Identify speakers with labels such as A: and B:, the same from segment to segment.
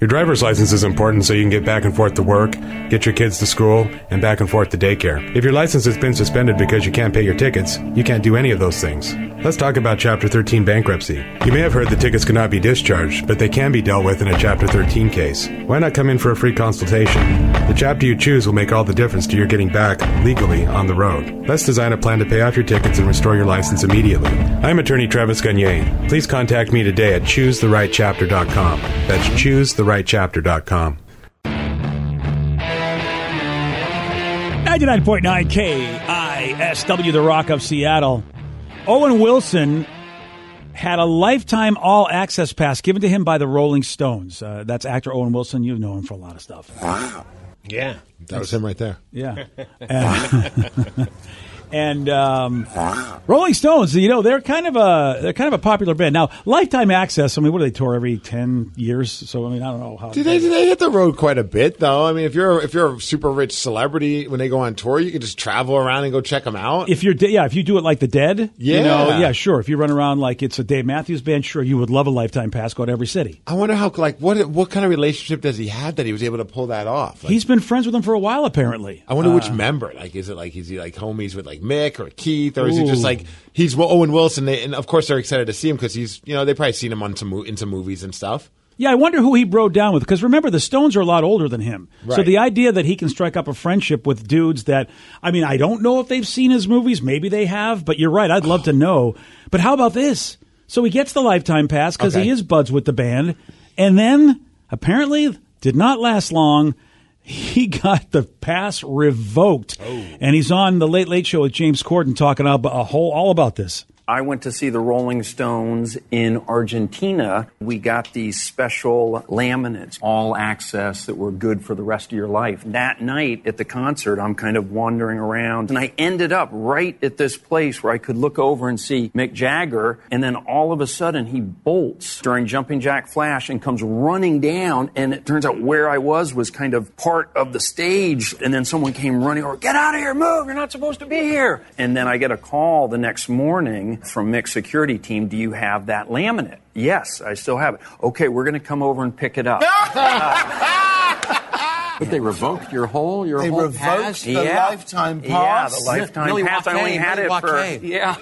A: Your driver's license is important so you can get back and forth to work, get your kids to school, and back and forth to daycare. If your license has been suspended because you can't pay your tickets, you can't do any of those things. Let's talk about Chapter 13 bankruptcy. You may have heard the tickets cannot be discharged, but they can be dealt with in a Chapter 13 case. Why not come in for a free consultation? The chapter you choose will make all the difference to your getting back legally on the road. Let's design a plan to pay off your tickets and restore your license immediately. I'm attorney Travis Gagne. Please contact me today at choosetherightchapter.com. That's choosetherightchapter.com.
B: 99.9 KISW, The Rock of Seattle. Owen Wilson had a lifetime all access pass given to him by the Rolling Stones. Uh, that's actor Owen Wilson. You know him for a lot of stuff.
C: Wow.
D: Yeah.
C: That was him right there.
B: Yeah. And, and um, Rolling Stones, you know, they're kind of a they're kind of a popular band now. Lifetime access. I mean, what do they tour every ten years? So I mean, I don't know how.
C: Do they, do they hit the road quite a bit though? I mean, if you're if you're a super rich celebrity, when they go on tour, you can just travel around and go check them out.
B: If you're, yeah, if you do it like the Dead, you
C: Yeah.
B: know, yeah, sure. If you run around like it's a Dave Matthews Band, sure, you would love a lifetime pass. Go to every city.
C: I wonder how like what what kind of relationship does he have that he was able to pull that off? Like,
B: He's been friends with them for a while, apparently.
C: I wonder
B: Uh,
C: which member. Like, is it like is he like homies with like Mick or Keith, or is he just like he's Owen Wilson? They, and of course, they're excited to see him because he's you know they probably seen him on some in some movies and stuff.
B: Yeah, I wonder who he broke down with. Because remember, the Stones are a lot older than him. So the idea that he can strike up a friendship with dudes that, I mean, I don't know if they've seen his movies. Maybe they have, but you're right. I'd love to know. But how about this? So he gets the lifetime pass because
C: Okay.
B: he is buds with the band. And then apparently did not last long. He got the pass revoked. Oh. And he's on the Late Late Show with James Corden talking about a whole, all about this.
E: I went to see the Rolling Stones in Argentina. We got these special laminates, all access that were good for the rest of your life. That night at the concert, I'm kind of wandering around and I ended up right at this place where I could look over and see Mick Jagger. And then all of a sudden he bolts during Jumping Jack Flash and comes running down. And it turns out where I was was kind of part of the stage. And then someone came running over, get out of here, move, you're not supposed to be here. And then I get a call the next morning from Mick's security team, do you have that laminate? Yes, I still have it. Okay, we're going to come over and pick it up.
F: But they revoked your whole your
G: They
F: whole
G: revoked
F: pass?
G: the lifetime pass.
E: Yeah, the lifetime
F: Millie
E: pass. I only had
F: Millie
E: it for
F: Joaquin.
E: yeah.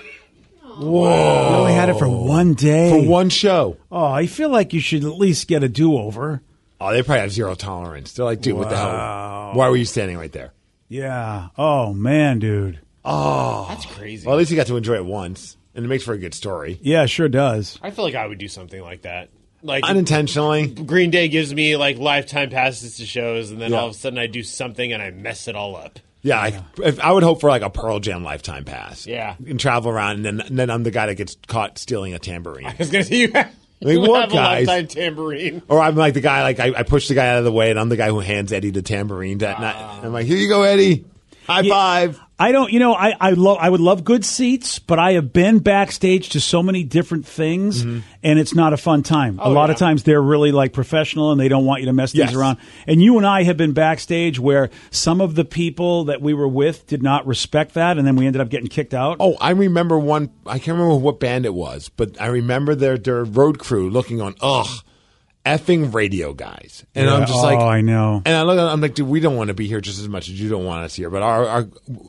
B: You only had it for one day.
C: For one show.
B: Oh, I feel like you should at least get a do over.
C: Oh, they probably have zero tolerance. They're like, dude, what the hell? Why were you standing right there?
B: Yeah. Oh man, dude.
D: Oh, that's crazy.
C: Well, at least you got to enjoy it once, and it makes for a good story.
B: Yeah, it sure does.
D: I feel like I would do something like that. Like
C: Unintentionally.
D: Green Day gives me like lifetime passes to shows, and then
C: Yeah.
D: all of a sudden I do something and I mess it all up.
C: Yeah, I, if, I would hope for like a Pearl Jam lifetime pass.
D: Yeah.
C: and travel around, and then and then I'm the guy that gets caught stealing a tambourine.
D: I was gonna say you have,
C: Like,
D: you
C: what,
D: have
C: guys?
D: a lifetime tambourine.
C: Or I'm like the guy, like I, I push the guy out of the way, and I'm the guy who hands Eddie the tambourine. That night. I'm like, here you go, Eddie. High
B: Yeah.
C: five.
B: I don't, you know, I I love I would love good seats, but I have been backstage to so many different things,
C: Mm-hmm.
B: and it's not a fun time.
C: Oh,
B: a lot
D: yeah.
B: of times they're really like professional, and they don't want you to mess things
C: Yes.
B: around. And you and I have been backstage where some of the people that we were with did not respect that, and then we ended up getting kicked out.
C: Oh, I remember one. I can't remember what band it was, but I remember their their road crew looking on. Ugh. Effing radio guys, and
B: Yeah.
C: I'm just
B: Oh,
C: like,
B: I know.
C: And I look, I'm like, dude, we don't want to be here just as much as you don't want us here, but our our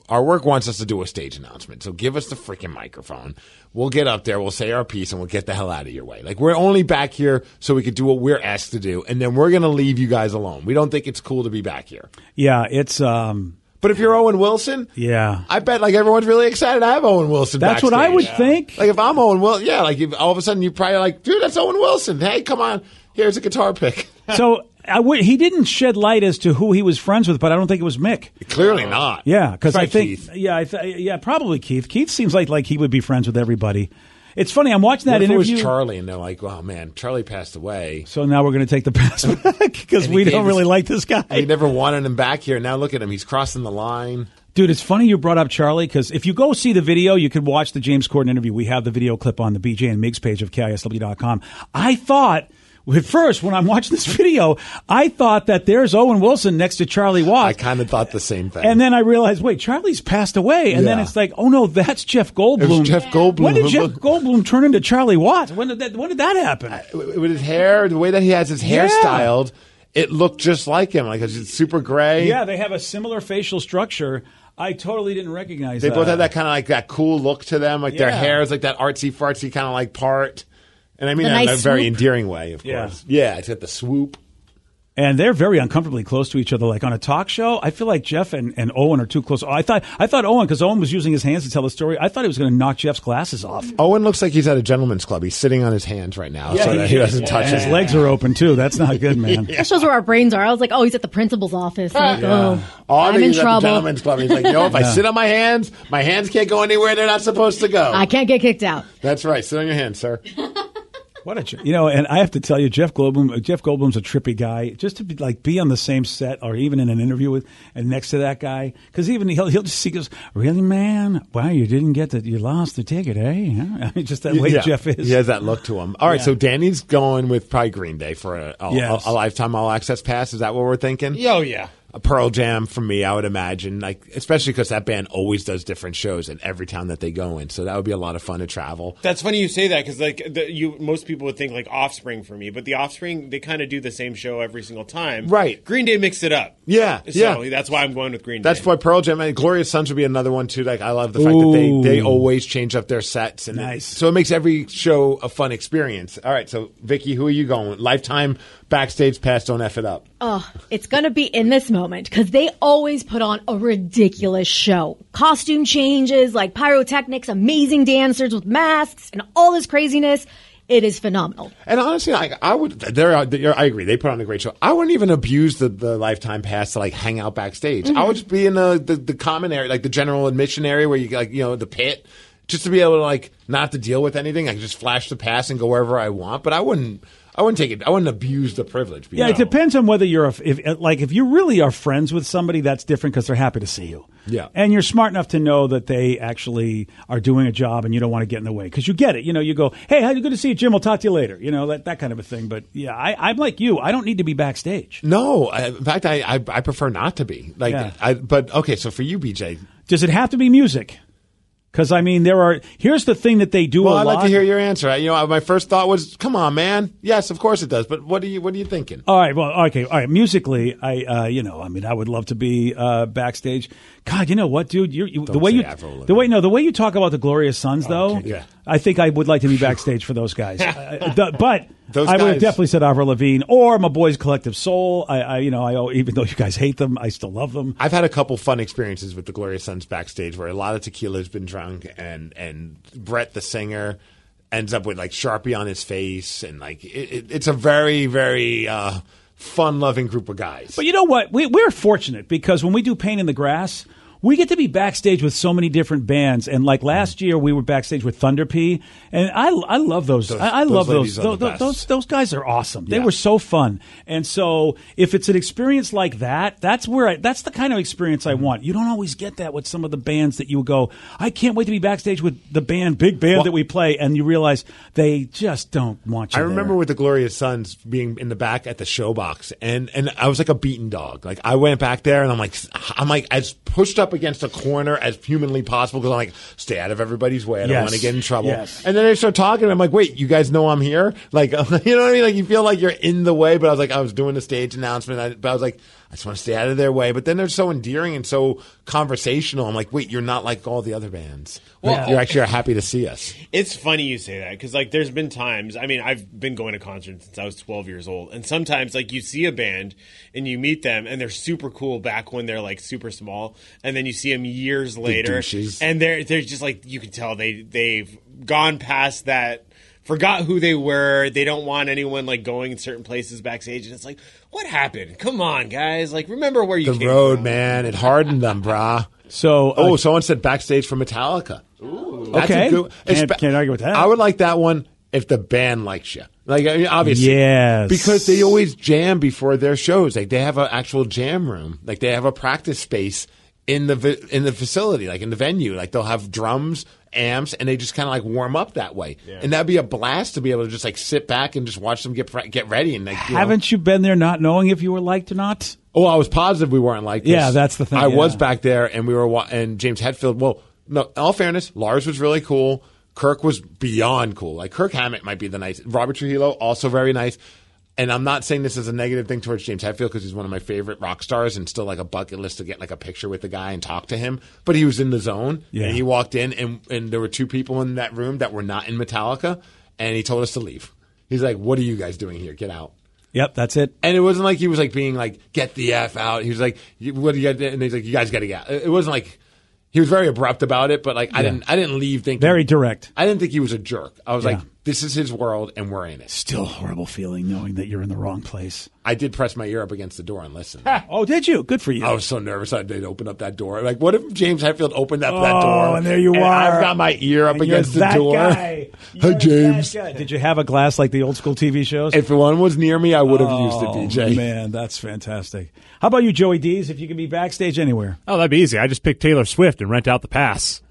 C: our work wants us to do a stage announcement, so give us the freaking microphone. We'll get up there, we'll say our piece, and we'll get the hell out of your way. Like we're only back here so we could do what we're asked to do, and then we're gonna leave you guys alone. We don't think it's cool to be back here.
B: Yeah, it's um,
C: But if you're Owen Wilson,
B: yeah.
C: I bet like everyone's really excited I have Owen Wilson.
B: That's what I would
C: backstage.
B: think.
C: Like if I'm Owen Wilson, yeah, like if all of a sudden you probably like, dude, that's Owen Wilson. Hey, come on, here's a guitar pick.
B: so I. He didn't shed light as to who he was friends with, but I don't think it was Mick.
C: Clearly not.
B: Yeah, because I think
C: Keith.
B: yeah, I th- yeah, probably Keith. Keith seems like like he would be friends with everybody. It's funny. I'm watching that
C: What if it
B: interview.
C: was Charlie, and they're like, "Oh man, Charlie passed away.
B: so now we're going to take the pass back because we don't really like this guy.
C: We never wanted him back here. Now look at him; he's crossing the line."
B: Dude, it's funny you brought up Charlie because if you go see the video, you could watch the James Corden interview. We have the video clip on the BJ and Migs page of KISW.com. I thought, at first, when I'm watching this video, I thought that there's Owen Wilson next to Charlie Watts.
C: I kind of thought the same thing.
B: And then I realized, wait, Charlie's passed away. And then it's like, oh no, that's Jeff Goldblum.
C: It was Jeff Goldblum.
B: When did Jeff Goldblum turn into Charlie Watts? When did that? When did that happen?
C: with his hair, the way that he has his hair
B: Yeah.
C: styled, it looked just like him. Like it's super gray.
B: Yeah, they have a similar facial structure. I totally didn't recognize.
C: They
B: that.
C: both have that kind of like that cool look to them. Like their hair is like that artsy fartsy kind of like part. And I mean
G: The
C: that in
G: nice
C: a very
G: swoop.
C: endearing way, of
B: Yeah.
C: course. Yeah, it's at the swoop.
B: and they're very uncomfortably close to each other. Like on a talk show, I feel like Jeff and, and Owen are too close. I thought I thought Owen because Owen was using his hands to tell the story. I thought he was going to knock Jeff's glasses off.
C: Owen looks like he's at a gentleman's club. He's sitting on his hands right now so that he doesn't touch
B: His
C: his
B: legs are open too. That's not good, man.
G: That shows where our brains are. I was like, oh, he's at the principal's office. Like, oh,
C: Oh, I
G: I'm in
C: he's at the
G: trouble.
C: gentleman's club. He's like, yo, know, if I sit on my hands, my hands can't go anywhere they're not supposed to go.
G: I can't get kicked out.
C: That's right. Sit on your hands, sir.
B: What a you know, and I have to tell you, Jeff Goldblum. Jeff Goldblum's a trippy guy. Just to be like be on the same set or even in an interview with and next to that guy, because even he'll he'll just he goes, really, man? Wow, you didn't get the you lost the ticket, eh? Huh?" I mean, just that way
C: Yeah.
B: Jeff is.
C: He has that look to him. All right, so Danny's going with probably Green Day for a, a,
B: Yes.
C: a, a lifetime all access pass. Is that what we're thinking?
D: Oh yeah.
C: A Pearl Jam for me, I would imagine, like especially because that band always does different shows in every town that they go in. So that would be a lot of fun to travel.
D: That's funny you say that because like the, you, most people would think like Offspring for me, but the Offspring they kind of do the same show every single time.
C: Right.
D: Green Day mixed it up.
C: Yeah,
D: So
C: yeah.
D: that's why I'm going with Green Day.
C: That's why Pearl Jam and Glorious Sons would be another one too. Like I love the fact that they, they always change up their sets and
B: Nice.
C: so it makes every show a fun experience. All right, so Vicky, who are you going? with? Lifetime backstage pass, don't f it up.
G: Oh, it's going to be in this moment because they always put on a ridiculous show. Costume changes, like pyrotechnics, amazing dancers with masks, and all this craziness. It is phenomenal.
C: And honestly, I, I would. They're, they're, I agree. They put on a great show. I wouldn't even abuse the, the lifetime pass to like hang out backstage. I would mm-hmm. just be in the, the the common area, like the general admission area, where you like you know the pit, just to be able to like not to deal with anything. I could just flash the pass and go wherever I want. But I wouldn't. I wouldn't take it. I wouldn't abuse the privilege.
B: Yeah, it depends on whether you're a, if uh, like if you really are friends with somebody, that's different because they're happy to see you.
C: Yeah.
B: and you're smart enough to know that they actually are doing a job, and you don't want to get in the way because you get it. You know, you go, "Hey, how you good to see you, Jim. I'll talk to you later." You know that that kind of a thing. But yeah, I, I'm like you. I don't need to be backstage.
C: No, I, in fact, I, I I prefer not to be like.
B: Yeah.
C: I, but okay, so for you, BJ,
B: Does it have to be music? Because I mean, there are. Here's the thing that they do
C: well, I'd
B: lot.
C: like to hear your answer. I- You know, my first thought was, "Come on, man." Yes, of course it does. But what are you What are you thinking?
B: All right. Well, okay. All right. Musically, I, uh, you know, I mean, I would love to be uh, backstage. God, you know what, dude? You're, you, the way you,
C: Avril
B: the way, no, the way you talk about the Glorious Sons, though,
C: yeah.
B: I think I would like to be backstage for those guys. Uh, the- but
C: Those
B: I would have definitely said Avril Lavigne or my boys Collective Soul. I, I, you know, I even though you guys hate them, I still love them.
C: I've had a couple fun experiences with the Glorious Sons backstage where a lot of tequila has been drunk and and Brett the singer ends up with like Sharpie on his face and like it, it, it's a very very uh, fun loving group of guys.
B: But you know what? We, we're fortunate because when we do Pain in the Grass, we get to be backstage with so many different bands. And like last year, we were backstage with Thunder P, and I, I love those. I, I
C: those
B: love those. Those, those those guys are awesome. They were so fun. And so if it's an experience like that, that's where I, that's the kind of experience
C: Mm-hmm.
B: I want. You don't always get that with some of the bands that you go. I can't wait to be backstage with the band, big band
C: Well-
B: that we play, and you realize they just don't want you.
C: I remember
B: there.
C: with the Glorious Sons being in the back at the showbox, and and I was like a beaten dog. Like I went back there, and I'm like, I'm like, I just pushed up up against a corner as humanly possible because I'm like, stay out of everybody's way. I don't
B: Yes.
C: want to get in trouble.
B: Yes.
C: And then I start talking. And I'm like, wait, you guys know I'm here? Like, you know what I mean? Like, you feel like you're in the way. But I was like, I was doing a stage announcement. I, but I was like, I just want to stay out of their way. But then they're so endearing and so conversational. I'm like, wait, you're not like all the other bands.
D: Well-
C: you're actually are happy to see us.
D: It's funny you say that because like there's been times. I mean, I've been going to concerts since I was 12 years old, and sometimes like you see a band and you meet them and they're super cool back when they're like super small, and then you see them years later,
C: douches.
D: and they're they're just like you can tell they they've gone past that. Forgot who they were. They don't want anyone like going in certain places backstage, and it's like, what happened? Come on, guys! Like, remember where you came from.
C: The
D: came
C: road,
D: from.
C: man. It hardened them, brah.
B: So, uh,
C: Oh, someone said backstage for Metallica. That's
B: Okay.
C: a good-
B: Can't- can't argue with that.
C: I would like that one if the band likes you. Like, I mean, obviously.
B: Yes.
C: Because they always jam before their shows. Like, they have an actual jam room. Like, they have a practice space in the in the facility, like in the venue. Like, they'll have drums, amps, and they just kind of like warm up that way. And that'd be a blast to be able to just like sit back and just watch them get get ready and like. you
B: haven't you been there not knowing if you were liked or not?
C: Oh, I was positive we weren't like this.
B: Yeah, that's the thing,
C: I was back there, and we were wa- and James Hetfield. Well, no, in all fairness, Lars was really cool. Kirk was beyond cool. Like Kirk Hammett might be the nice. Robert Trujillo also very nice. And I'm not saying this as a negative thing towards James Hetfield because he's one of my favorite rock stars and still like a bucket list to get like a picture with the guy and talk to him. But he was in the zone
B: Yeah.
C: and he walked in and and there were two people in that room that were not in Metallica, and he told us to leave. He's like, "What are you guys doing here? Get out."
B: Yep, that's it.
C: And it wasn't like he was like being like, get the F out. He was like, what do you got? And he's like, you guys got to get out. It wasn't like, he was very abrupt about it, but like, I didn't, I didn't leave thinking.
B: Very direct.
C: I didn't think he was a jerk. I was
B: Yeah.
C: like, this is his world and we're in it.
B: Still a horrible feeling knowing that you're in the wrong place.
C: I did press my ear up against the door and listen.
B: Oh, did you? Good for you.
C: I was so nervous I did open up that door. Like, what if James Hetfield opened up that
B: oh,
C: door?
B: Oh, and there you are.
C: I've got my ear up
B: And you're
C: against the
B: that
C: door.
B: guy. You're
C: James.
B: that guy. Did you have a glass like the old school TV shows?
C: If one was near me, I would have
B: oh,
C: used it, oh, DJ.
B: man, that's fantastic. How about you, Joey D's? If you can be backstage anywhere
H: Oh, that'd be easy. I just pick Taylor Swift and rent out the pass.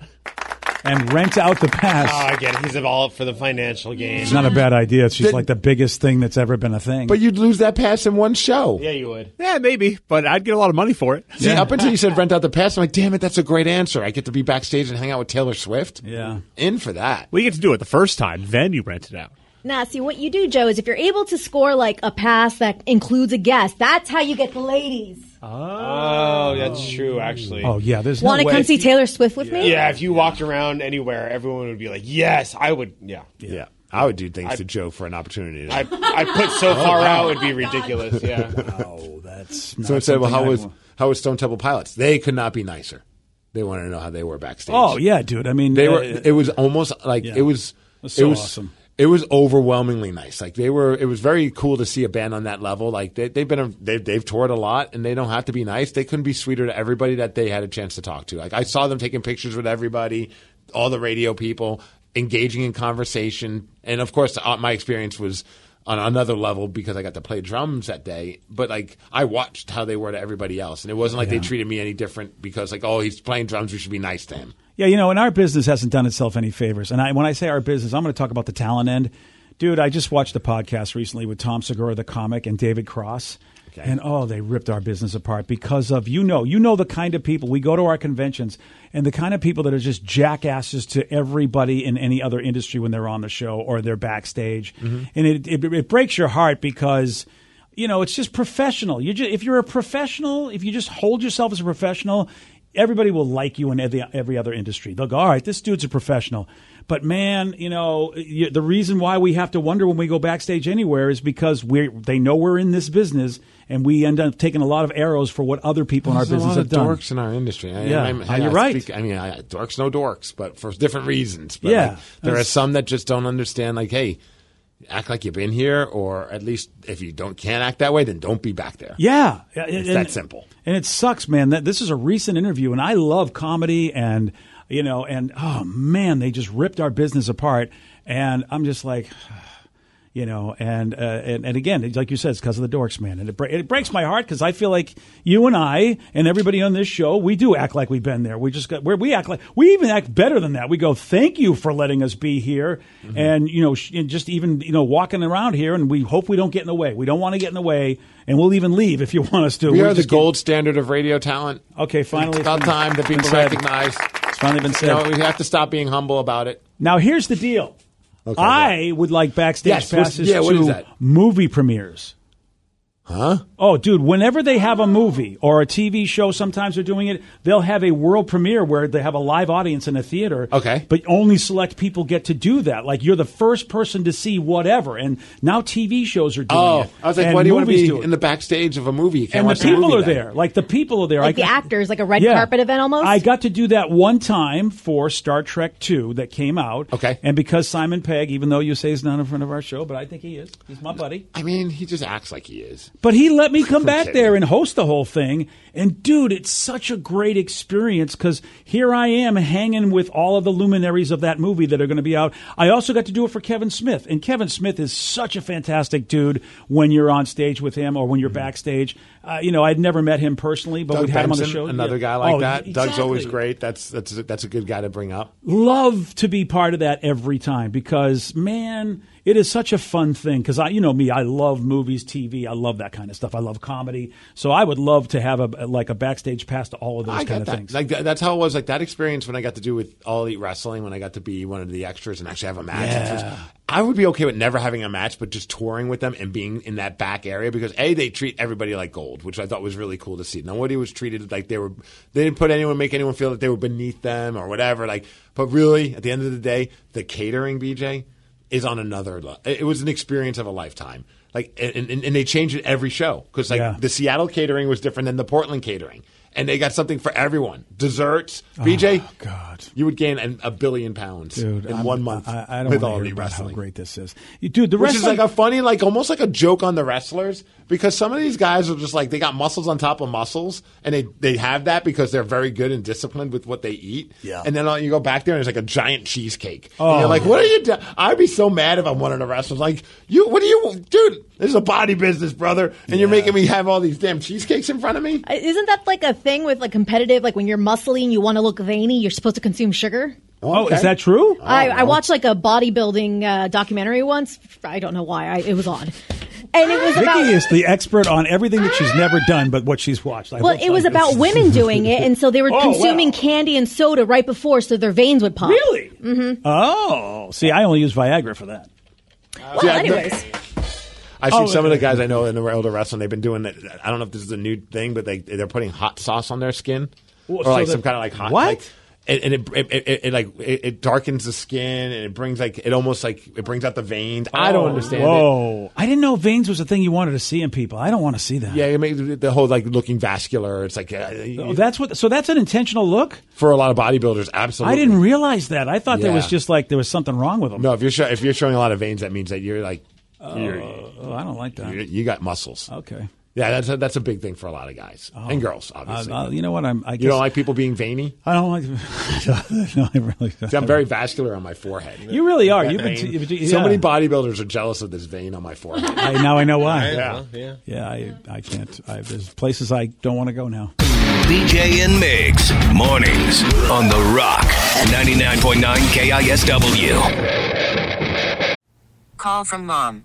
B: And rent out the pass.
D: Oh, I get it. He's all up for the financial gain.
B: it's not a bad idea. She's
C: Then-
B: like the biggest thing that's ever been a thing.
C: But you'd lose that pass in one show.
D: Yeah, you would.
H: Yeah, maybe, but I'd get a lot of money for it.
C: See, up until you said rent out the pass, I'm like, damn it, that's a great answer. I get to be backstage and hang out with Taylor Swift.
B: yeah.
C: In for that.
H: We get to do it the first time, then you rent it out.
G: Now, see what you do, Joe, is if you're able to score like a pass that includes a guest, that's how you get the ladies.
D: Oh, that's true. Actually.
B: Oh yeah. There's
G: Want
B: no
G: to
B: way.
G: come see Taylor Swift with me?
D: Yeah, if you walked around anywhere, everyone would be like, "Yes, I would." Yeah,
C: Yeah. I would do things to Joe for an opportunity.
D: I I put so far out it would be ridiculous. Yeah,
B: Oh, that's
C: Someone
B: not
C: said, well, how
B: something I
C: was,
B: want.
C: how was Stone Temple Pilots? They could not be nicer. They wanted to know how they were backstage.
B: Oh yeah, dude. I mean,
C: They
B: uh,
C: were, it was almost like,
B: yeah.
C: it was,
B: was so
C: it was,
B: awesome.
C: It was overwhelmingly nice. Like they were, it was very cool to see a band on that level. Like they, they've been, a, they've, they've toured a lot and they don't have to be nice. They couldn't be sweeter to everybody that they had a chance to talk to. Like I saw them taking pictures with everybody, all the radio people, engaging in conversation. And of course, uh, my experience was on another level because I got to play drums that day. But like I watched how they were to everybody else, and it wasn't like they treated me any different because like oh he's playing drums, we should be nice to him.
B: Yeah, you know, and our business hasn't done itself any favors. And I, when I say our business, I'm going to talk about the talent end. Dude, I just watched a podcast recently with Tom Segura, the comic, and David Cross. And oh, they ripped our business apart because of you know, you know the kind of people we go to our conventions and the kind of people that are just jackasses to everybody in any other industry when they're on the show or they're backstage, mm-hmm. and it, it it breaks your heart because you know it's just professional. You just if you're a professional, if you just hold yourself as a professional, everybody will like you in every, every other industry. They'll go, all right, this dude's a professional. But man, you know, the reason why we have to wonder when we go backstage anywhere is because we they know we're in this business and we end up taking a lot of arrows for what other people in our
C: There's
B: business have done.
C: dorks in our industry. I,
B: Yeah.
C: I,
B: Uh,
C: I,
B: you're
C: I
B: right.
C: speak- I mean, I, dorks no dorks, but for different reasons. But
B: Yeah.
C: like, there are some that just don't understand. Like, hey, act like you've been here, or at least if you don't can't act that way, then don't be back there.
B: Yeah,
C: It's
B: And-
C: that simple.
B: And it sucks, man. That this is a recent interview, and I love comedy, and you know, and oh man, they just ripped our business apart, and I'm just like, You know, and uh, and and again, like you said, it's because of the dorks, man, and it, it breaks my heart because I feel like you and I and everybody on this show, we do act like we've been there. We just got where we act like we even act better than that. We go, thank you for letting us be here, and you know, sh- and just even you know walking around here, and we hope we don't get in the way. We don't want to get in the way, and we'll even leave if you want us to.
C: We
B: We're
C: are the gold standard of radio talent.
B: Okay, finally,
C: It's about time that people recognize.
B: It's finally been
C: You
B: said.
C: know, we have to stop being humble about it.
B: Now here's the deal.
C: Okay,
B: I would like backstage
C: Yes,
B: passes
C: yeah,
B: to movie premieres.
C: Huh?
B: Oh, dude, whenever they have a movie or a TV show, sometimes they're doing it, they'll have a world premiere where they have a live audience in a theater.
C: Okay.
B: But only select people get to do that. Like you're the first person to see whatever. And now TV shows are doing
C: Oh,
B: it.
C: I was like, why do you want to be in the backstage of a movie? You can't
B: and the
C: watch
B: people
C: movie
B: are
C: then.
B: there. Like the people are there.
G: Like
B: I
G: the
B: got-
G: actors, like a red
B: Yeah.
G: carpet event almost.
B: I got to do that one time for Star Trek Two that came out.
C: Okay.
B: And because Simon Pegg, even though you say he's not in front of our show, but I think he is. He's my buddy.
C: I mean, he just acts like he is.
B: But he let me come back there and host the whole thing. And dude, it's such a great experience because here I am hanging with all of the luminaries of that movie that are going to be out. I also got to do it for Kevin Smith. And Kevin Smith is such a fantastic dude when you're on stage with him or when you're backstage. Uh, you know, I'd never met him personally, but
C: Doug
B: we'd had him on the show.
C: another
B: Yeah.
C: guy like
B: Oh,
C: that. Doug's always great. That's that's that's a good guy to bring up.
B: love to be part of that every time because man it is such a fun thing because i you know me i love movies tv i love that kind of stuff i love comedy so i would love to have a like a backstage pass to all of those
C: I
B: kind of
C: that.
B: things
C: Like that's how it was. Like that experience when I got to do with All Elite Wrestling, when I got to be one of the extras and actually have a match. Was- I would be okay with never having a match, but just touring with them and being in that back area because a they treat everybody like gold, which I thought was really cool to see. Nobody was treated like they were. They didn't put anyone make anyone feel that they were beneath them or whatever. Like, but really, at the end of the day, the catering, BJ, is on another level. It was an experience of a lifetime. Like, and, and, and they change it every show because like
B: Yeah.
C: the Seattle catering was different than the Portland catering, and they got something for everyone. Desserts, BJ.
B: Oh, God.
C: you would gain an, a billion pounds
B: dude
C: in
B: I'm-
C: one month
B: i, I don't
C: with all
B: hear
C: wrestling.
B: how great this is dude the
C: Which
B: wrestling
C: is like a funny, like almost like a joke on the wrestlers because some of these guys are just like they got muscles on top of muscles, and they they have that because they're very good and disciplined with what they eat.
B: Yeah.
C: And then uh, you go back there and there's like a giant cheesecake.
B: Oh,
C: and you're like,
B: yeah.
C: what are you doing? I'd be so mad if I'm one of the wrestlers. Like, you, what are you, dude? This is a body business, brother, and you're making me have all these damn cheesecakes in front of me.
G: Uh, Isn't that like a thing with like competitive? Like when you're muscly and you want to look veiny, you're supposed to consume sugar.
B: oh
C: okay.
B: is that true
G: I, I watched like a bodybuilding uh, documentary once. I don't know why. I, it was on, and it was about.
B: Vicky is the expert on everything that she's never done but what she's watched I
G: well, it was about
B: this.
G: women doing it, and so they were
B: Oh,
G: consuming
B: wow.
G: candy and soda right before, so their veins would pop.
B: really mm-hmm. oh see i only use viagra for that
G: Well,
C: Yeah,
G: anyways,
C: I've seen
B: Oh,
C: some of the guys I know in the world of wrestling. They've been doing it. I don't know if this is a new thing, but they they're putting hot sauce on their skin,
B: Well,
C: or
B: so
C: like
B: that-
C: some kind of like hot
B: What?
C: like- and, and it, it, it, it like it, it darkens the skin and it brings like it almost like it brings out the veins. I don't understand it.
B: whoa i didn't know veins was a thing you wanted to see in people i don't want to see that
C: Yeah, it makes the whole like looking vascular. It's like uh,
B: Oh, that's what so that's an intentional look
C: for a lot of bodybuilders. Absolutely,
B: I didn't realize that. I thought there was just like there was something wrong with them.
C: No, if you're show, if you're showing a lot of veins, that means that you're like you're,
B: Oh, I don't like that.
C: you're, you got muscles.
B: Okay.
C: Yeah, that's a, that's a big thing for a lot of guys and girls.
B: Uh,
C: Obviously,
B: uh, you know what? I'm. I guess,
C: you don't like people being veiny.
B: I don't like. no, I really.
C: See, I'm very vascular on my forehead.
B: You really are. You've been.
C: vein.
B: You've been-
C: So
B: yeah.
C: many bodybuilders are jealous of this vein on my forehead.
B: I, now I know why.
D: Yeah, yeah.
B: Yeah, I, I can't. I, there's places I don't want to go now.
I: BJ and Migs, mornings on The Rock, 99.9 KISW.
J: Call from mom.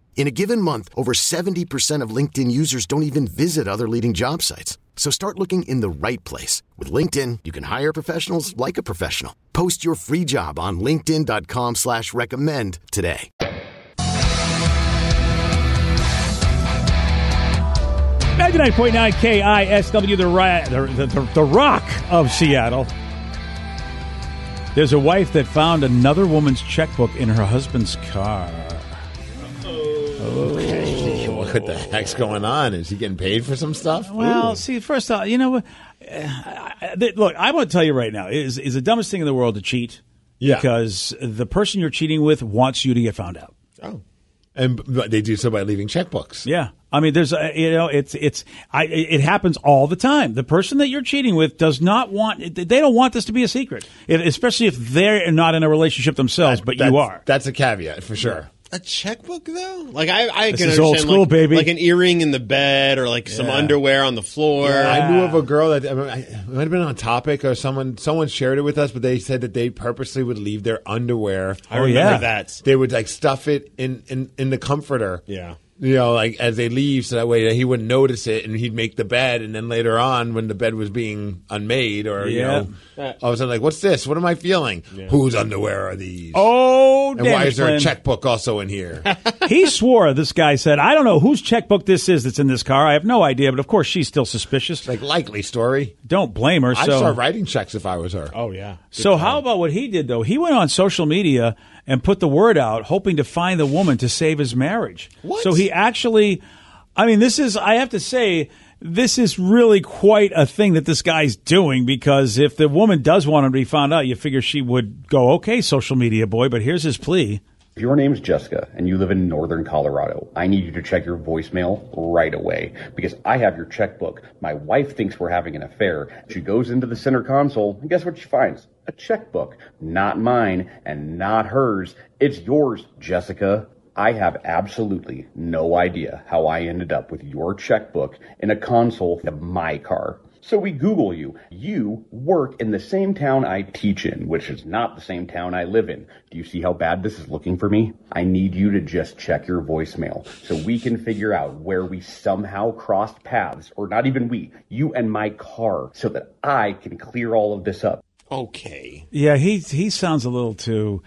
K: In a given month, over 70% of LinkedIn users don't even visit other leading job sites. So start looking in the right place. With LinkedIn, you can hire professionals like a professional. Post your free job on linkedin.com slash recommend today.
B: 99.9 KISW, the, the, the, the rock of Seattle. There's a wife that found another woman's checkbook in her husband's car.
C: What the heck's going on? Is he getting paid for some stuff?
B: Well,
C: Ooh.
B: see, first off, you know, uh, I- I- look, I want to tell you right now, is is the dumbest thing in the world to cheat.
C: Yeah.
B: Because the person you're cheating with wants you to get found out.
C: Oh. And they do so by leaving checkbooks.
B: Yeah. I mean, there's, a, you know, it's, it's, I, it happens all the time. The person that you're cheating with does not want, they don't want this to be a secret, It- especially if they're not in a relationship themselves, but you are.
C: That's a caveat for sure.
D: A checkbook though? Like I, I
B: This
D: can
B: is old
D: understand
B: school,
D: like,
B: baby.
D: like an earring in the bed or like some
C: Yeah.
D: underwear on the floor.
C: I knew of a girl that I mean, I- it might have been on topic or someone someone shared it with us, but they said that they purposely would leave their underwear.
D: I remember oh,
B: yeah.
D: that.
C: They would like stuff it in in, in the comforter.
D: Yeah.
C: You know, like as they leave, so that way he wouldn't notice it, and he'd make the bed, and then later on, when the bed was being unmade, or you know, all of a sudden, like, what's this? What am I feeling? Whose underwear are these?
B: Oh,
C: and why is there a checkbook also in here?
B: he swore, this guy said, I don't know whose checkbook this is that's in this car. I have no idea, but of course she's still suspicious.
C: like likely story.
B: Don't blame her.
C: I'd start writing checks if I was her.
D: Oh yeah.
B: so how about what he did though? He went on social media and put the word out, hoping to find the woman to save his marriage.
C: What?
B: So he actually, I mean, this is, I have to say, this is really quite a thing that this guy's doing because if the woman does want him to be found out, you figure she would go, okay, social media boy, but here's his plea.
L: If your name's Jessica and you live in northern Colorado, I need you to check your voicemail right away because I have your checkbook. My wife thinks we're having an affair. She goes into the center console and guess what she finds? A checkbook. Not mine and not hers. It's yours, Jessica. I have absolutely no idea how I ended up with your checkbook in a console of my car. So we Google you. You work in the same town I teach in, which is not the same town I live in. Do you see how bad this is looking for me? I need you to just check your voicemail so we can figure out where we somehow crossed paths, or not even we, you and my car, so that I can clear all of this up.
D: Okay.
B: Yeah, he he sounds a little too.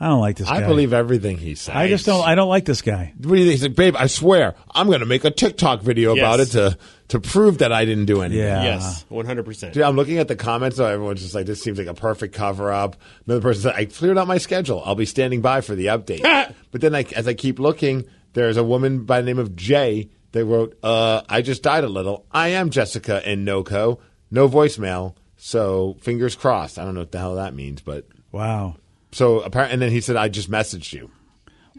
B: I don't like this guy.
C: I believe everything he says.
B: I just don't. I don't like this guy.
C: What do you think? He's like, babe, I swear, I'm going to make a TikTok video
D: Yes.
C: about it to to prove that I didn't do anything.
B: Yeah.
D: Yes. One hundred percent.
C: Dude, I'm looking at the comments, so everyone's just like, this seems like a perfect cover up. Another person said, I cleared out my schedule. I'll be standing by for the update. but then, like, as I keep looking, there's a woman by the name of Jay that wrote, uh, I just died a little. I am Jessica in NoCo. No voicemail. So fingers crossed. I don't know what the hell that means, but
B: Wow.
C: so apparently, and then he said, I just messaged you.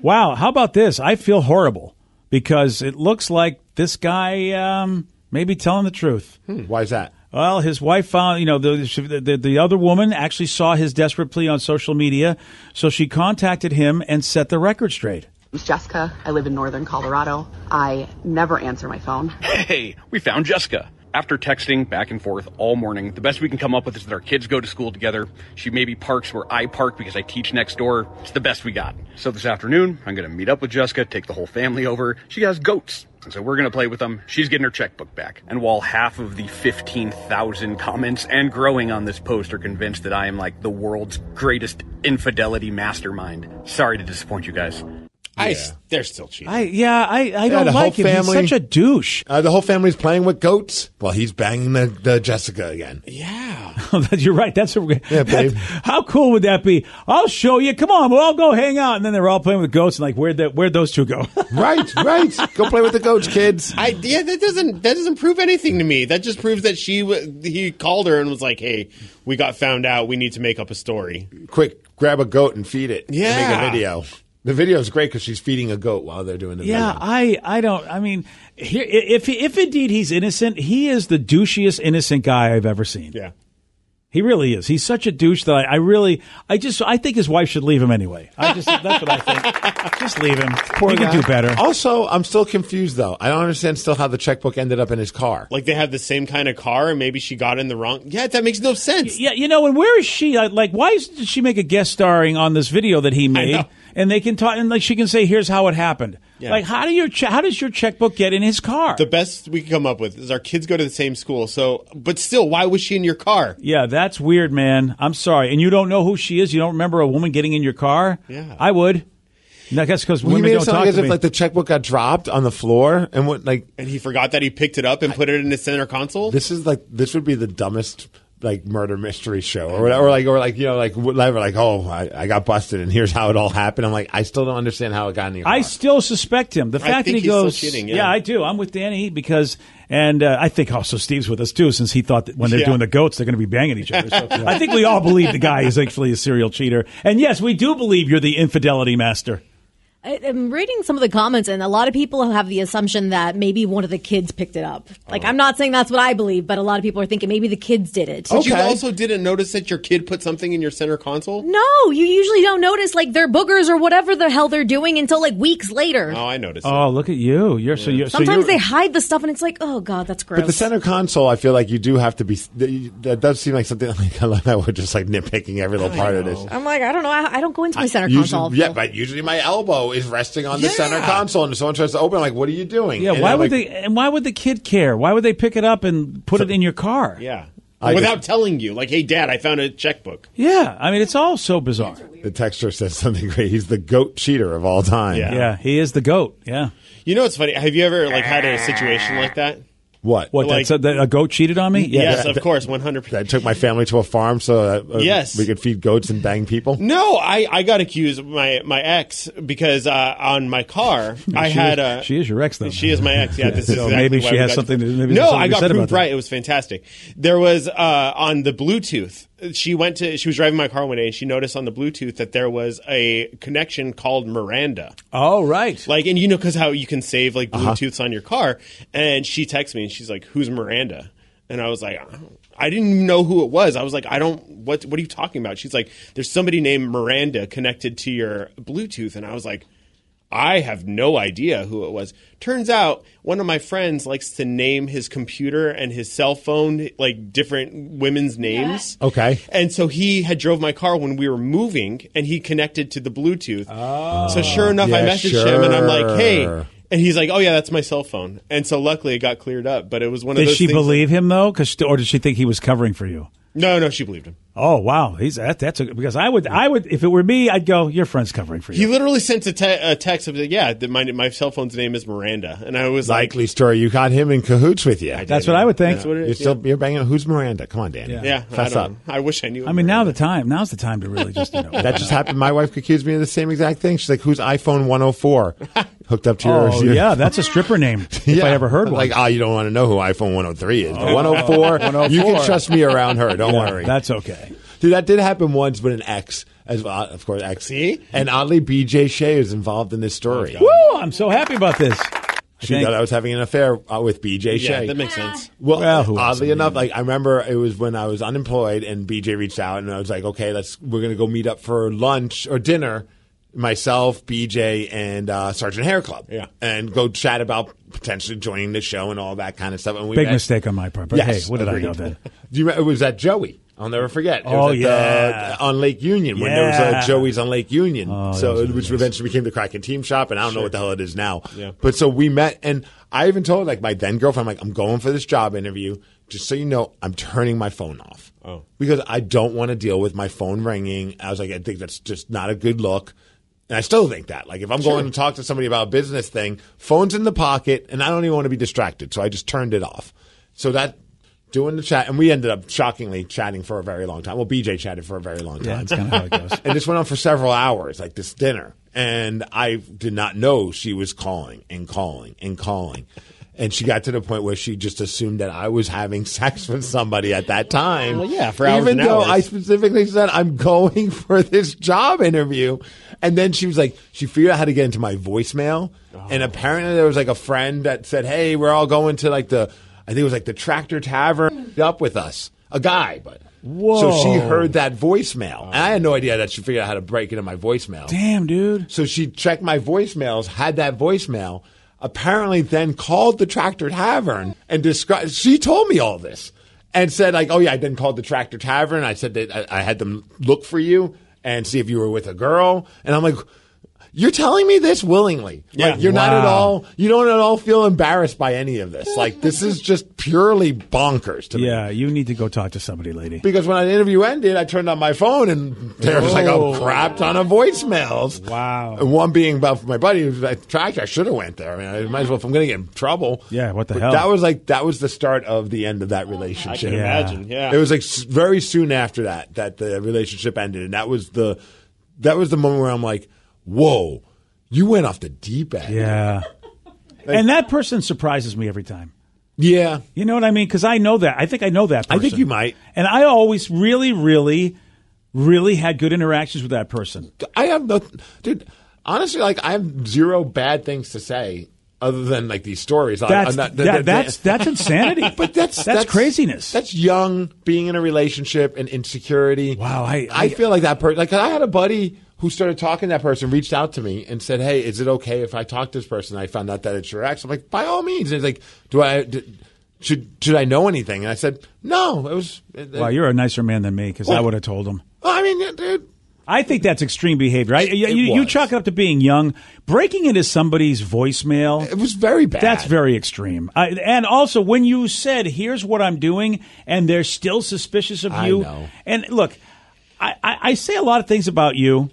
B: Wow. How about this? I feel horrible because it looks like this guy um, may be telling the truth.
C: Hmm, why is that?
B: Well, his wife found, you know, the, the the other woman actually saw his desperate plea on social media, so she contacted him and set the record straight.
M: name's Jessica. I live in northern Colorado. I never answer my phone.
L: Hey, we found Jessica. After texting back and forth all morning, the best we can come up with is that our kids go to school together. She maybe parks where I park because I teach next door. It's the best we got. So this afternoon, I'm going to meet up with Jessica, take the whole family over. She has goats. And so we're going to play with them. She's getting her checkbook back. And while half of the 15,000 comments and growing on this post are convinced that I am like the world's greatest infidelity mastermind, sorry to disappoint you guys.
D: I, they're still cheating.
B: I yeah, I, I don't
C: the
B: like him.
C: family-
B: He's such a douche.
C: Uh, the whole family's playing with goats while he's banging the, the Jessica again.
D: yeah.
B: You're right. That's a,
C: Yeah, babe.
B: How cool would that be? I'll show you. Come on, we'll all go hang out. And then they're all playing with goats and like, where'd that, where'd those two go?
C: right, right. Go play with the goats, kids.
D: I yeah, that doesn't that doesn't prove anything to me. That just proves that she w- he called her and was like, "Hey, we got found out. We need to make up a story."
C: Quick, grab a goat and feed it. Yeah, make a video. The video is great because she's feeding a goat while they're doing the
B: Yeah,
C: video.
B: I, I don't. I mean, here, if if indeed he's innocent, he is the douchiest innocent guy I've ever seen.
D: Yeah.
B: He really is. He's such a douche that I, I really, I just, I think his wife should leave him anyway. I just, that's what I think. Just leave him.
C: Poor
B: he can
C: guy.
B: do better.
C: Also, I'm still confused though. I don't understand still how the checkbook ended up in his car.
D: Like they have the same kind of car, and maybe she got in the wrong. Yeah, that makes no sense.
B: Yeah, you know, and where is she? Like, like, why is, did she make a guest starring on this video that he made?
D: Know.
B: And they can talk, and like she can say, "Here's how it happened."
D: Yeah.
B: Like, how do your che- how does your checkbook get in his car?
D: The best we can come up with is our kids go to the same school. So, but still, why was she in your car?
B: yeah, that's weird, man. I'm sorry, and you don't know who she is. You don't remember a woman getting in your car?
D: Yeah.
B: I would. I guess because
C: Well, he
B: women
C: made it
B: don't
C: sound
B: talk
C: like as if
B: me.
C: like the checkbook got dropped on the floor and what like
D: And he forgot that he picked it up and put it in his center console.
C: this is like this would be the dumbest like murder mystery show or whatever, or like or like you know like whatever like oh I, I got busted and here's how it all happened. I'm like I still don't understand how it got in your car.
B: I still suspect him. The
D: I
B: fact that he
D: he's still
B: goes,
D: cheating, yeah.
B: I do. I'm with Danny because, and uh, I think also Steve's with us too, since he thought that when they're
D: Yeah.
B: doing the goats, they're going to be banging each other. So I think we all believe the guy is actually a serial cheater. And yes, we do believe you're the infidelity master.
G: I- I'm reading some of the comments, and a lot of people have the assumption that maybe one of the kids picked it up. Like, oh. I'm not saying that's what I believe, but a lot of people are thinking maybe the kids did it.
D: But you also didn't notice that your kid put something in your center console.
G: No, you usually don't notice like their boogers or whatever the hell they're doing until like weeks later.
D: Oh, I noticed.
B: Oh, look at you. You're so you're so
G: Sometimes
B: you're,
G: they hide the stuff, and it's like, oh god, that's gross.
C: But the center console, I feel like you do have to be. That does seem like something like I love that we're just like nitpicking every little part of this.
G: I'm like, I don't know. I, I don't go into my center
C: Usually-
G: console.
C: yeah, but usually my elbow is resting on the center console, and someone tries to open, I'm like, "What are you doing?"
B: Yeah,
C: And
B: why
C: I'm
B: would
C: like,
B: they? And why would the kid care? Why would they pick it up and put it in your car?
D: Yeah.
C: I
D: Without
C: just-
D: telling you, like, hey, Dad, I found a checkbook.
B: Yeah, I mean, it's all so bizarre.
C: The texture says something great. He's the goat cheater of all time.
D: Yeah.
B: Yeah, he is the goat. Yeah.
D: You know what's funny? Have you ever like had a situation like that?
C: What?
B: What?
D: Like-
B: that's a, a goat cheated on me?
D: Yes, of course, one hundred percent.
C: I took my family to a farm so that uh,
D: Yes.
C: we could feed goats and bang people.
D: No, I, I got accused of my my ex because uh, on my car I had
B: is,
D: a
B: she is your ex though.
D: She is my ex. Yeah, this is exactly
B: maybe she has something to- maybe
D: no,
B: there's something
D: I got
B: said
D: proved right. It was fantastic. There was uh, on the Bluetooth. She went to. She was driving my car one day, and she noticed on the Bluetooth that there was a connection called Miranda.
B: Oh right.
D: Like, and you know, because how you can save like
C: Uh-huh.
D: Bluetooths on your car. And she texts me, and she's like, "Who's Miranda?" And I was like, "I don't- I didn't know who it was. I was like, I don't. What What are you talking about? She's like, "There's somebody named Miranda connected to your Bluetooth," and I was like. I have no idea who it was. Turns out one of my friends likes to name his computer and his cell phone like different women's names.
C: Okay.
D: And so he had drove my car when we were moving and he connected to the Bluetooth. Oh, so sure enough, I
C: yeah,
D: messaged him and I'm like, hey. And he's like, oh yeah, that's my cell phone. And so luckily it got cleared up, but it was one of
B: Did
D: those
B: she
D: things
B: believe him though? 'Cause- or did she think he was covering for you?
D: No, no, she believed him.
B: Oh wow, he's that, that's a, because I would I would if it were me I'd go your friend's covering for you.
D: He literally sent a, te- a text of, yeah, my, my cell phone's name is Miranda. And I was like,
C: Likely story. You got him in cahoots with you.
B: That's what I would think.
D: That's what it
C: You're
D: is.
C: still you're banging. Who's Miranda? Come on, Danny.
D: yeah, I,
C: fess
D: don't
C: up.
D: know. I wish I knew.
B: I mean now the time now's the time to really just you know
C: That just happened. My wife accused me of the same exact thing. She's like, "Who's iPhone 104 hooked up to your?"
B: Oh
C: your-
B: yeah, that's a stripper name. If
C: Yeah.
B: I ever heard one.
C: Like, oh, you don't want to know who iPhone 103 is. But 104, you can trust me around her. Don't
B: Yeah,
C: worry.
B: That's okay.
C: Dude, that did happen once, but an ex, as well, of course, ex.
D: See?
C: And oddly, BJ Shea is involved in this story.
B: Woo! I'm so happy about this.
C: she
B: think-
C: thought I was having an affair uh, with BJ
D: yeah,
C: Shea.
D: that makes sense.
C: Well,
B: Well, who else?
C: oddly enough, like I remember it was when I was unemployed and BJ reached out and I was like, okay, let's we're gonna go meet up for lunch or dinner. Myself, BJ, and uh, Sergeant Hair Club.
D: Yeah.
C: and go chat about potentially joining the show and all that kind of stuff. And we
B: Big
C: met-
B: mistake on my part. But
C: Yes,
B: hey, what did
C: agreed.
B: I know then?
C: Do you remember, it was at Joey? I'll never forget. It
B: Oh, yeah.
C: the, on Lake Union when there was
B: Yeah.
C: a Joey's on Lake Union.
B: Oh,
C: so which
B: nice.
C: eventually became the Kraken Team Shop, and I don't know what the hell it is now.
D: Yeah.
C: But so we met, and I even told like my then girlfriend, I'm like, I'm going for this job interview. Just so you know, I'm turning my phone off.
D: Oh.
C: Because I don't want to deal with my phone ringing. I was like, I think that's just not a good look. And I still think that. Like, if I'm going to talk to somebody about a business thing, phone's in the pocket, and I don't even want to be distracted. So I just turned it off. So that, doing the chat, and we ended up shockingly chatting for a very long time. Well, BJ chatted for a very long
B: Yeah,
C: time.
B: that's kind of how it goes.
C: and this went on for several hours, like this dinner. And I did not know she was calling and calling and calling. And she got to the point where she just assumed that I was having sex with somebody at that time.
D: Well, yeah, for hours
C: Even
D: and
C: though
D: hours.
C: I specifically said I'm going for this job interview. And then she was like, she figured out how to get into my voicemail. And oh. apparently there was like a friend that said, Hey, we're all going to like the, I think it was like the Tractor Tavern up with us. A guy, but
B: Whoa.
C: So she heard that voicemail. And I had no oh. idea that she figured out how to break into my voicemail.
B: Damn, dude.
C: So she checked my voicemails, had that voicemail, apparently then called the Tractor Tavern and described. She told me all this and said, like, oh, yeah, I then called the Tractor Tavern. I said that I, I had them look for you and see if you were with a girl. And I'm like, you're telling me this willingly.
D: Yeah.
C: Like, you're not at all, you don't at all feel embarrassed by any of this. Like, this is just purely bonkers to me.
B: Yeah, you need to go talk to somebody, lady.
C: Because when the interview ended, I turned on my phone and there was like a crap ton of voicemails.
B: Wow.
C: And one being about my buddy who's like, tractor. I should have went there. I mean, I might as well if I'm going to get in trouble.
B: Yeah, what the
C: But
B: hell?
C: That was like that was the start of the end of that relationship.
D: I can
B: Yeah.
D: imagine. Yeah.
C: It was like very soon after that that the relationship ended, and that was the that was the moment where I'm like, whoa, you went off the deep end.
B: Yeah. and that person surprises me every time.
C: Yeah.
B: You know what I mean? Because I know that. I think I know that person.
C: I think you might.
B: And I always really, really, really had good interactions with that person.
C: I have no, dude. Honestly, like I have zero bad things to say other than like these stories.
B: That's
C: I'm not-
B: that, that's that's insanity.
C: But that's,
B: that's craziness.
C: That's young, being in a relationship and insecurity.
B: Wow, I-
C: I,
B: I-
C: feel like that person. Like I had a buddy who started talking to that person, reached out to me and said, "Hey, is it okay if I talk to this person?" I found out that it's your ex. I'm like, by all means. And he's like, "Do I d should should I know anything?" And I said, "No." It was. It,
B: Wow, you're a nicer man than me because I would have told him.
C: I mean, dude.
B: I think that's extreme behavior. I, you, you, chalk it up to being young, breaking into somebody's voicemail.
C: It was very bad.
B: That's very extreme. I, and also, when you said, "Here's what I'm doing," and they're still suspicious of
C: I
B: you,
C: know.
B: and look, I, I, I say a lot of things about you.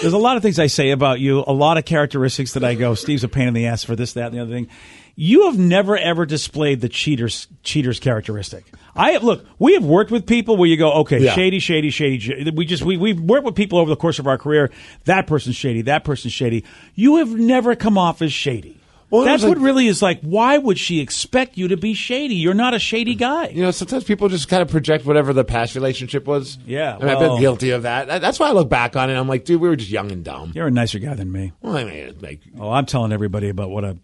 B: There's a lot of things I say about you. A lot of characteristics that I go, Steve's a pain in the ass for this, that, and the other thing. You have never ever displayed the cheaters cheaters characteristic. I have look. We have worked with people where you go, okay,
C: Yeah.
B: shady, shady, shady. We just we we've worked with people over the course of our career. That person's shady. That person's shady. You have never come off as shady.
C: Well,
B: That's
C: was
B: what really is like. Why would she expect you to be shady? You're not a shady guy.
C: You know, sometimes people just kind of project whatever the past relationship was.
B: Yeah,
C: I mean, I've been guilty of that. That- That's why I look back on it. I'm like, dude, we were just young and dumb.
B: You're a nicer guy than me.
C: Well, I mean, like,
B: Oh, I'm telling everybody about what a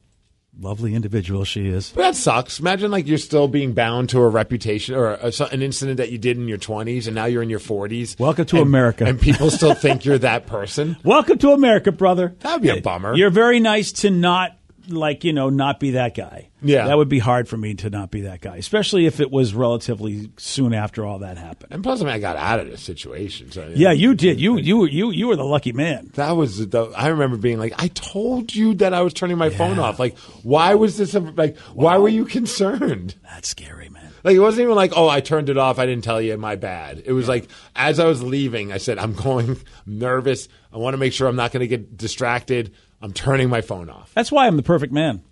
B: lovely individual she is.
C: but that sucks. Imagine like you're still being bound to a reputation or a, an incident that you did in your 20s, and now you're in your 40s.
B: Welcome to
C: and-
B: America.
C: and people still think you're that person.
B: Welcome to America, brother.
C: That'd be a bummer.
B: You're very nice to not like you know not be that guy.
C: Yeah.
B: that would be hard for me to not be that guy, especially if it was relatively soon after all that happened.
C: And plus, I mean, I got out of the situation. So,
B: Yeah, you did. You you you you were the lucky man.
C: That was the. I remember being like, I told you that I was turning my phone off. Like, why was this? Like, why were you concerned?
B: That's scary, man.
C: Like, it wasn't even like, oh, I turned it off. I didn't tell you. My bad. It was like, as I was leaving, I said, I'm going. I'm nervous. I want to make sure I'm not going to get distracted. I'm turning my phone off.
B: That's why I'm the perfect man.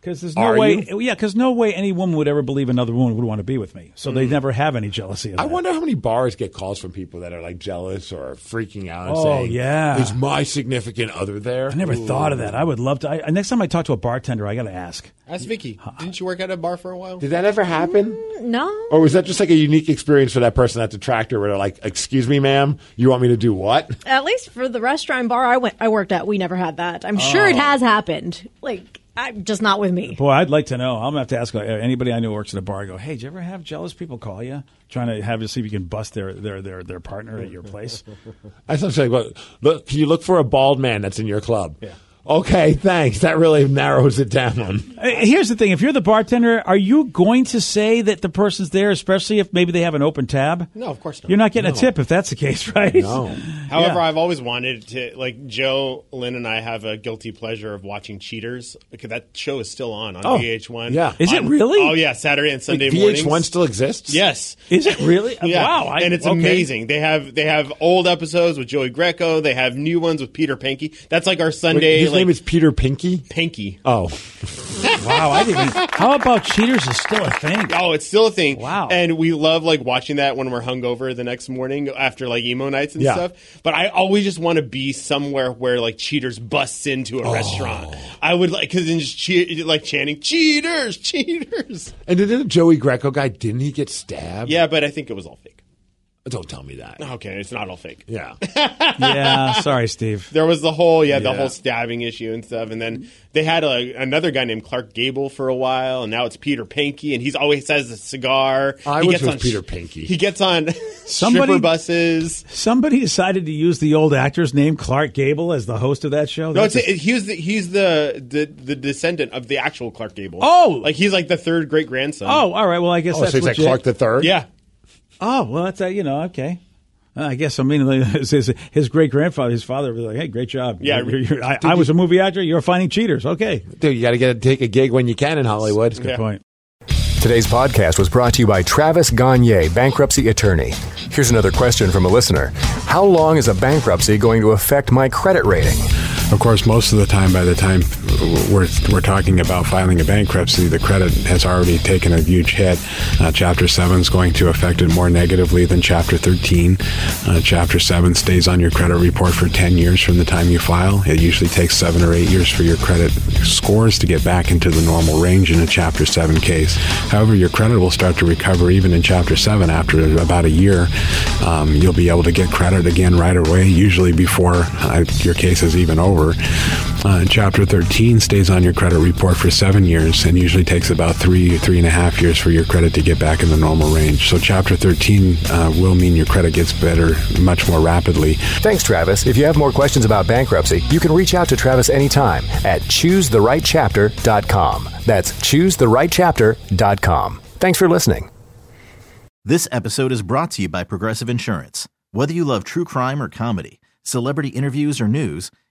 B: Because there's no
C: Are
B: way,
C: you?
B: yeah, because no way any woman would ever believe another woman would want to be with me. So they never have any jealousy of
C: Mm. I wonder how many bars get calls from people that are like jealous or freaking out and
B: Oh,
C: saying,
B: yeah.
C: is my significant other there?"
B: I never thought of that. I would love to. I, next time I talk to a bartender, I got to ask.
D: Ask Vicky. Didn't you work at a bar for a while?
C: Did that ever happen?
G: No.
C: Or was that just like a unique experience for that person at the tractor where they're like, "Excuse me, ma'am, you want me to do what?"
G: At least for the restaurant bar I went, I worked at, we never had that. I'm sure it
B: Oh.
G: has happened. Like, I, just not with me.
B: Boy, I'd like to know. I'm gonna have to ask uh, anybody I know works at a bar. I go, hey, did you ever have jealous people call you, trying to have you see if you can bust their their their, their partner at your place?
C: I was like, "Look, look, can you look for a bald man that's in your club?" Yeah. Okay, thanks. That really narrows it down.
B: Uh, Here's the thing: if you're the bartender, are you going to say that the person's there, especially if maybe they have an open tab?
D: No, of course not.
B: You're not getting
D: No.
B: a tip if that's the case, right? No.
D: However,
B: Yeah.
D: I've always wanted to like Joe, Lynn, and I have a guilty pleasure of watching Cheaters because that show is still on on
C: Oh,
D: VH1.
C: yeah.
B: Is it really?
D: Oh yeah, Saturday and Sunday
C: Wait,
D: mornings.
C: VH1 still exists?
D: Yes.
B: Is it really?
D: Yeah.
B: Wow! I-
D: and it's
B: okay.
D: amazing. They have they have old episodes with Joey Greco. They have new ones with Peter Pankey. That's like our Sunday.
C: Wait, his
D: like,
C: name is Peter Pinky.
D: Pinky.
C: Oh,
B: Wow! I didn't. Even, how about cheaters is still a thing?
D: Oh, it's still a thing.
B: Wow.
D: And we love like watching that when we're hungover the next morning after like emo nights and
C: Yeah.
D: stuff. But I always just want to be somewhere where like cheaters busts into
C: Oh.
D: a restaurant. I would like because then just che- like chanting cheaters, cheaters.
C: and didn't Joey Greco guy? Didn't he get stabbed?
D: Yeah, but I think it was all fake.
C: Don't tell me that.
D: Okay, it's not all fake.
C: Yeah.
B: yeah, sorry, Steve.
D: There was the whole yeah, the
C: Yeah.
D: whole stabbing issue and stuff, and then they had a, another guy named Clark Gable for a while, and now it's Peter Pinky, and he's always has a cigar.
C: I
D: he
C: wish
D: gets
C: it was
D: on
C: Peter Pinky.
D: He gets on
B: Somebody-
D: stripper buses.
B: Somebody decided to use the old actor's name, Clark Gable, as the host of that show.
D: No,
B: That's
D: it's,
B: a-
D: it, he's the he's the, the the descendant of the actual Clark Gable.
B: Oh!
D: like he's like the third great grandson.
B: oh, all right. Well, I guess
C: Oh,
B: that's
C: so he's like
B: legit.
C: Clark the Third.
D: yeah.
B: Oh, well, that's uh, you know okay. Uh, I guess I mean his his, his great grandfather, his father was like, "Hey, great job.
D: Yeah.
B: You're- you're- I, I was a movie actor. You're finding cheaters. Okay,
C: Dude, you got to get take a gig when you can in Hollywood.
B: That's a good point.
N: Today's podcast was brought to you by Travis Gagne, bankruptcy attorney. Here's another question from a listener How long is a bankruptcy going to affect my credit rating?
A: Of course, most of the time, by the time we're, we're talking about filing a bankruptcy, the credit has already taken a huge hit. Uh, chapter 7 is going to affect it more negatively than Chapter 13. Uh, chapter 7 stays on your credit report for 10 years from the time you file. It usually takes 7 or 8 years for your credit scores to get back into the normal range in a Chapter 7 case. However, your credit will start to recover even in Chapter 7 after about a year. Um, you'll be able to get credit again right away, usually before uh, your case is even over. Uh, chapter 13 stays on your credit report for seven years and usually takes about three, three and a half years for your credit to get back in the normal range. So, Chapter 13 uh, will mean your credit gets better much more rapidly.
N: Thanks, Travis. If you have more questions about bankruptcy, you can reach out to Travis anytime at choosetherightchapter.com. That's choosetherightchapter.com. Thanks for listening.
O: This episode is brought to you by Progressive Insurance. Whether you love true crime or comedy, celebrity interviews or news,